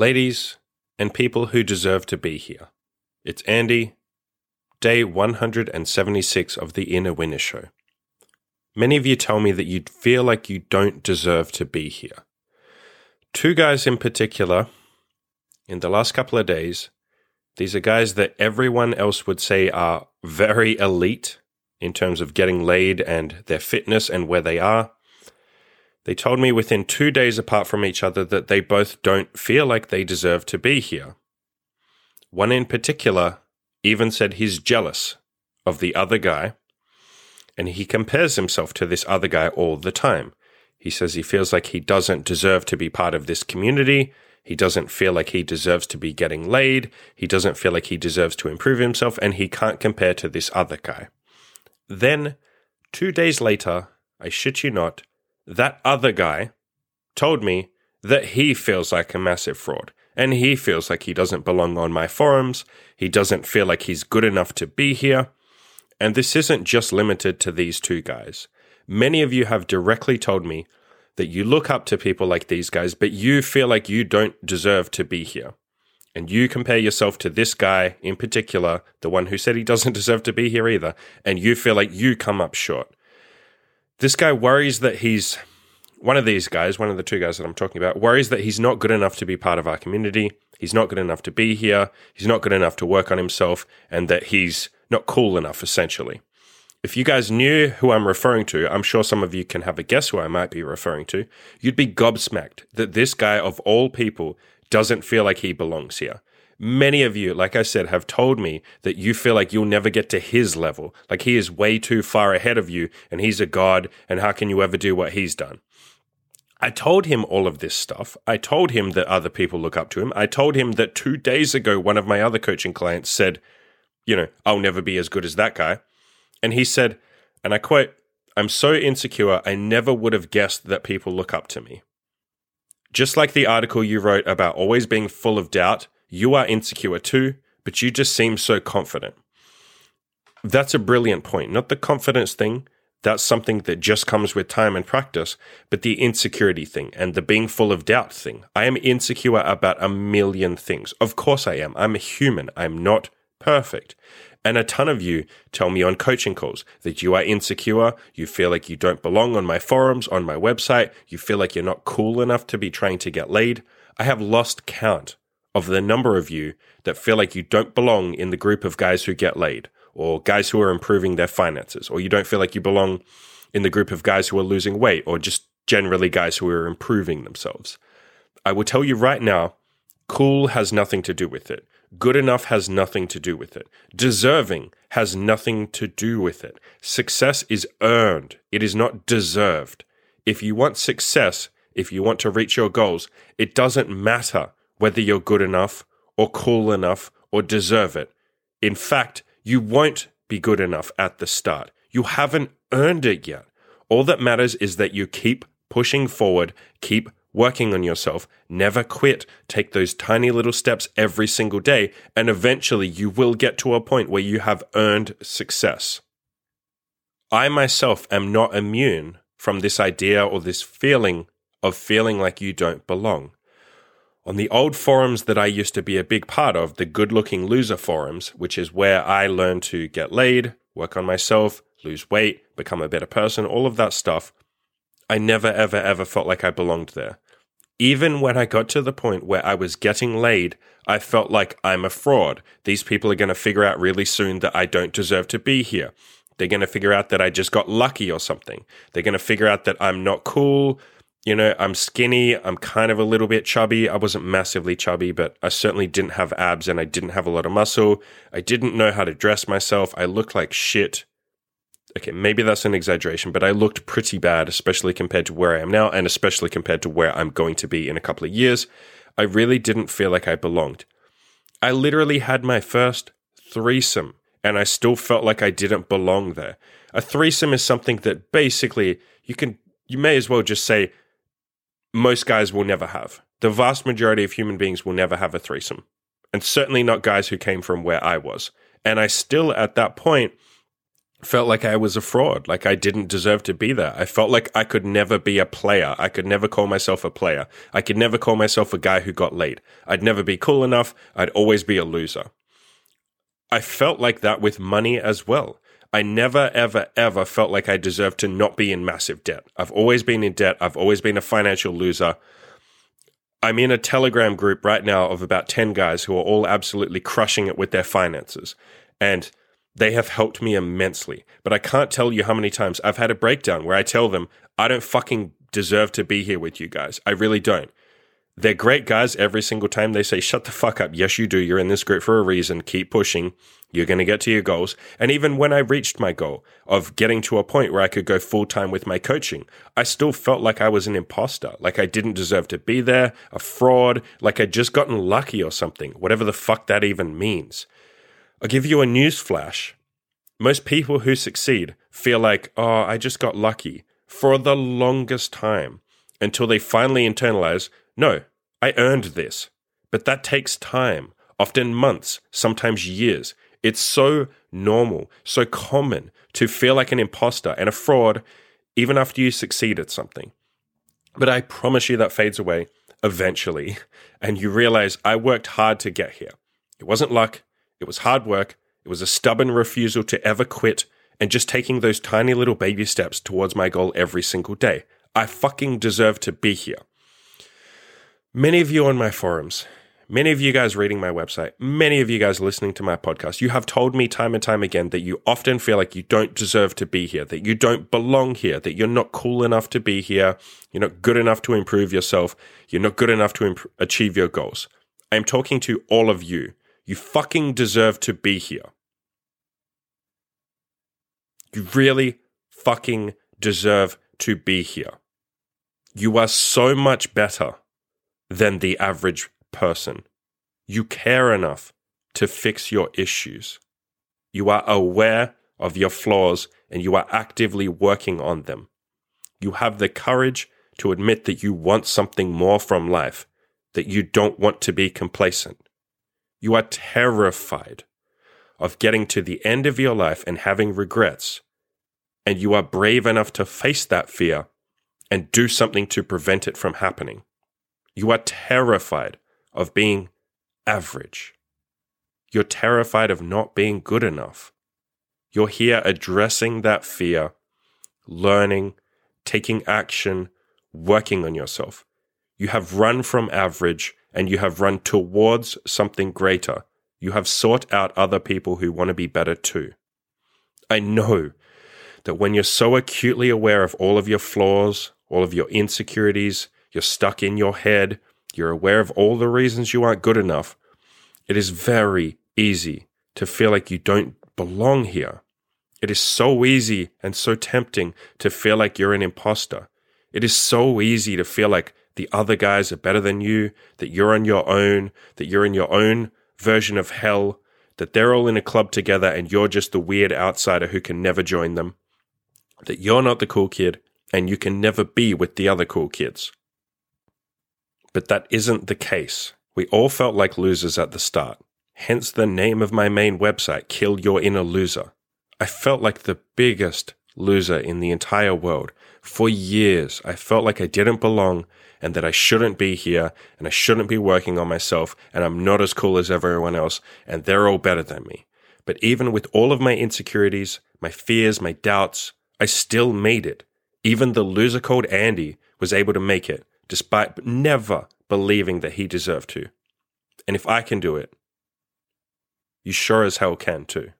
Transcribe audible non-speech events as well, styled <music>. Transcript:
Ladies and people who deserve to be here, it's Andy, day 176 of the Inner Winner Show. Many of you tell me that you feel like you don't deserve to be here. Two guys in particular, in the last couple of days, these are guys that everyone else would say are very elite in terms of getting laid and their fitness and where they are. They told me within two days apart from each other that they both don't feel like they deserve to be here. One in particular even said he's jealous of the other guy, and he compares himself to this other guy all the time. He says he feels like he doesn't deserve to be part of this community. He doesn't feel like he deserves to be getting laid. He doesn't feel like he deserves to improve himself, and he can't compare to this other guy. Then, two days later, I shit you not, that other guy told me that he feels like a massive fraud and he feels like he doesn't belong on my forums. He doesn't feel like he's good enough to be here. And this isn't just limited to these two guys. Many of you have directly told me that you look up to people like these guys, but you feel like you don't deserve to be here. And you compare yourself to this guy in particular, the one who said he doesn't <laughs> deserve to be here either, and you feel like you come up short. This guy worries that he's one of these guys, one of the two guys that I'm talking about, worries that he's not good enough to be part of our community. He's not good enough to be here. He's not good enough to work on himself, and that he's not cool enough, essentially. If you guys knew who I'm referring to, I'm sure some of you can have a guess who I might be referring to. You'd be gobsmacked that this guy, of all people, doesn't feel like he belongs here. Many of you, like I said, have told me that you feel like you'll never get to his level, like he is way too far ahead of you and he's a god, and how can you ever do what he's done? I told him all of this stuff. I told him that other people look up to him. I told him that two days ago, one of my other coaching clients said, you know, I'll never be as good as that guy. And he said, and I quote, I'm so insecure, I never would have guessed that people look up to me. Just like the article you wrote about always being full of doubt, you are insecure too, but you just seem so confident. That's a brilliant point. Not the confidence thing. That's something that just comes with time and practice, but the insecurity thing and the being full of doubt thing. I am insecure about a million things. Of course I am. I'm a human. I'm not perfect. And a ton of you tell me on coaching calls that you are insecure. You feel like you don't belong on my forums, on my website. You feel like you're not cool enough to be trying to get laid. I have lost count of the number of you that feel like you don't belong in the group of guys who get laid or guys who are improving their finances, or you don't feel like you belong in the group of guys who are losing weight or just generally guys who are improving themselves. I will tell you right now, cool has nothing to do with it. Good enough has nothing to do with it. Deserving has nothing to do with it. Success is earned. It is not deserved. If you want success, if you want to reach your goals, it doesn't matter whether you're good enough or cool enough or deserve it. In fact, you won't be good enough at the start. You haven't earned it yet. All that matters is that you keep pushing forward, keep working on yourself, never quit. Take those tiny little steps every single day, and eventually you will get to a point where you have earned success. I myself am not immune from this idea or this feeling of feeling like you don't belong. On the old forums that I used to be a big part of, the good looking loser forums, which is where I learned to get laid, work on myself, lose weight, become a better person, all of that stuff, I never, ever, ever felt like I belonged there. Even when I got to the point where I was getting laid, I felt like I'm a fraud. These people are going to figure out really soon that I don't deserve to be here. They're going to figure out that I just got lucky or something. They're going to figure out that I'm not cool you know, I'm skinny. I'm kind of a little bit chubby. I wasn't massively chubby, but I certainly didn't have abs and I didn't have a lot of muscle. I didn't know how to dress myself. I looked like shit. Okay, maybe that's an exaggeration, but I looked pretty bad, especially compared to where I am now and especially compared to where I'm going to be in a couple of years. I really didn't feel like I belonged. I literally had my first threesome and I still felt like I didn't belong there. A threesome is something that basically you can, you may as well just say most guys will never have. The vast majority of human beings will never have a threesome. And certainly not guys who came from where I was. And I still, at that point, felt like I was a fraud, like I didn't deserve to be there. I felt like I could never be a player. I could never call myself a player. I could never call myself a guy who got laid. I'd never be cool enough. I'd always be a loser. I felt like that with money as well. I never, ever, ever felt like I deserved to not be in massive debt. I've always been in debt. I've always been a financial loser. I'm in a Telegram group right now of about 10 guys who are all absolutely crushing it with their finances. And they have helped me immensely. But I can't tell you how many times I've had a breakdown where I tell them, I don't fucking deserve to be here with you guys. I really don't. They're great guys every single time they say, shut the fuck up. Yes, you do. You're in this group for a reason. Keep pushing. You're going to get to your goals. And even when I reached my goal of getting to a point where I could go full time with my coaching, I still felt like I was an imposter, like I didn't deserve to be there, a fraud, like I'd just gotten lucky or something, whatever the fuck that even means. I'll give you a news flash. Most people who succeed feel like, oh, I just got lucky for the longest time until they finally internalize, no, I earned this. But that takes time, often months, sometimes years. It's so normal, so common to feel like an imposter and a fraud even after you succeed at something. But I promise you that fades away eventually, <laughs> and you realize I worked hard to get here. It wasn't luck, it was hard work, it was a stubborn refusal to ever quit, and just taking those tiny little baby steps towards my goal every single day. I fucking deserve to be here. Many of you on my forums, many of you guys reading my website, many of you guys listening to my podcast, you have told me time and time again that you often feel like you don't deserve to be here, that you don't belong here, that you're not cool enough to be here, you're not good enough to improve yourself, you're not good enough to imp- achieve your goals. I am talking to all of you. You fucking deserve to be here. You really fucking deserve to be here. You are so much better than the average person. You care enough to fix your issues. You are aware of your flaws and you are actively working on them. You have the courage to admit that you want something more from life, that you don't want to be complacent. You are terrified of getting to the end of your life and having regrets, and you are brave enough to face that fear and do something to prevent it from happening. You are terrified of being average. You're terrified of not being good enough. You're here addressing that fear, learning, taking action, working on yourself. You have run from average and you have run towards something greater. You have sought out other people who want to be better too. I know that when you're so acutely aware of all of your flaws, all of your insecurities, you're stuck in your head, you're aware of all the reasons you aren't good enough, it is very easy to feel like you don't belong here. It is so easy and so tempting to feel like you're an imposter. It is so easy to feel like the other guys are better than you, that you're on your own, that you're in your own version of hell, that they're all in a club together and you're just the weird outsider who can never join them, that you're not the cool kid and you can never be with the other cool kids. But that isn't the case. We all felt like losers at the start. Hence the name of my main website, Kill Your Inner Loser. I felt like the biggest loser in the entire world. For years, I felt like I didn't belong and that I shouldn't be here and I shouldn't be working on myself and I'm not as cool as everyone else and they're all better than me. But even with all of my insecurities, my fears, my doubts, I still made it. Even the loser called Andy was able to make it despite never believing that he deserved to. And if I can do it, you sure as hell can too.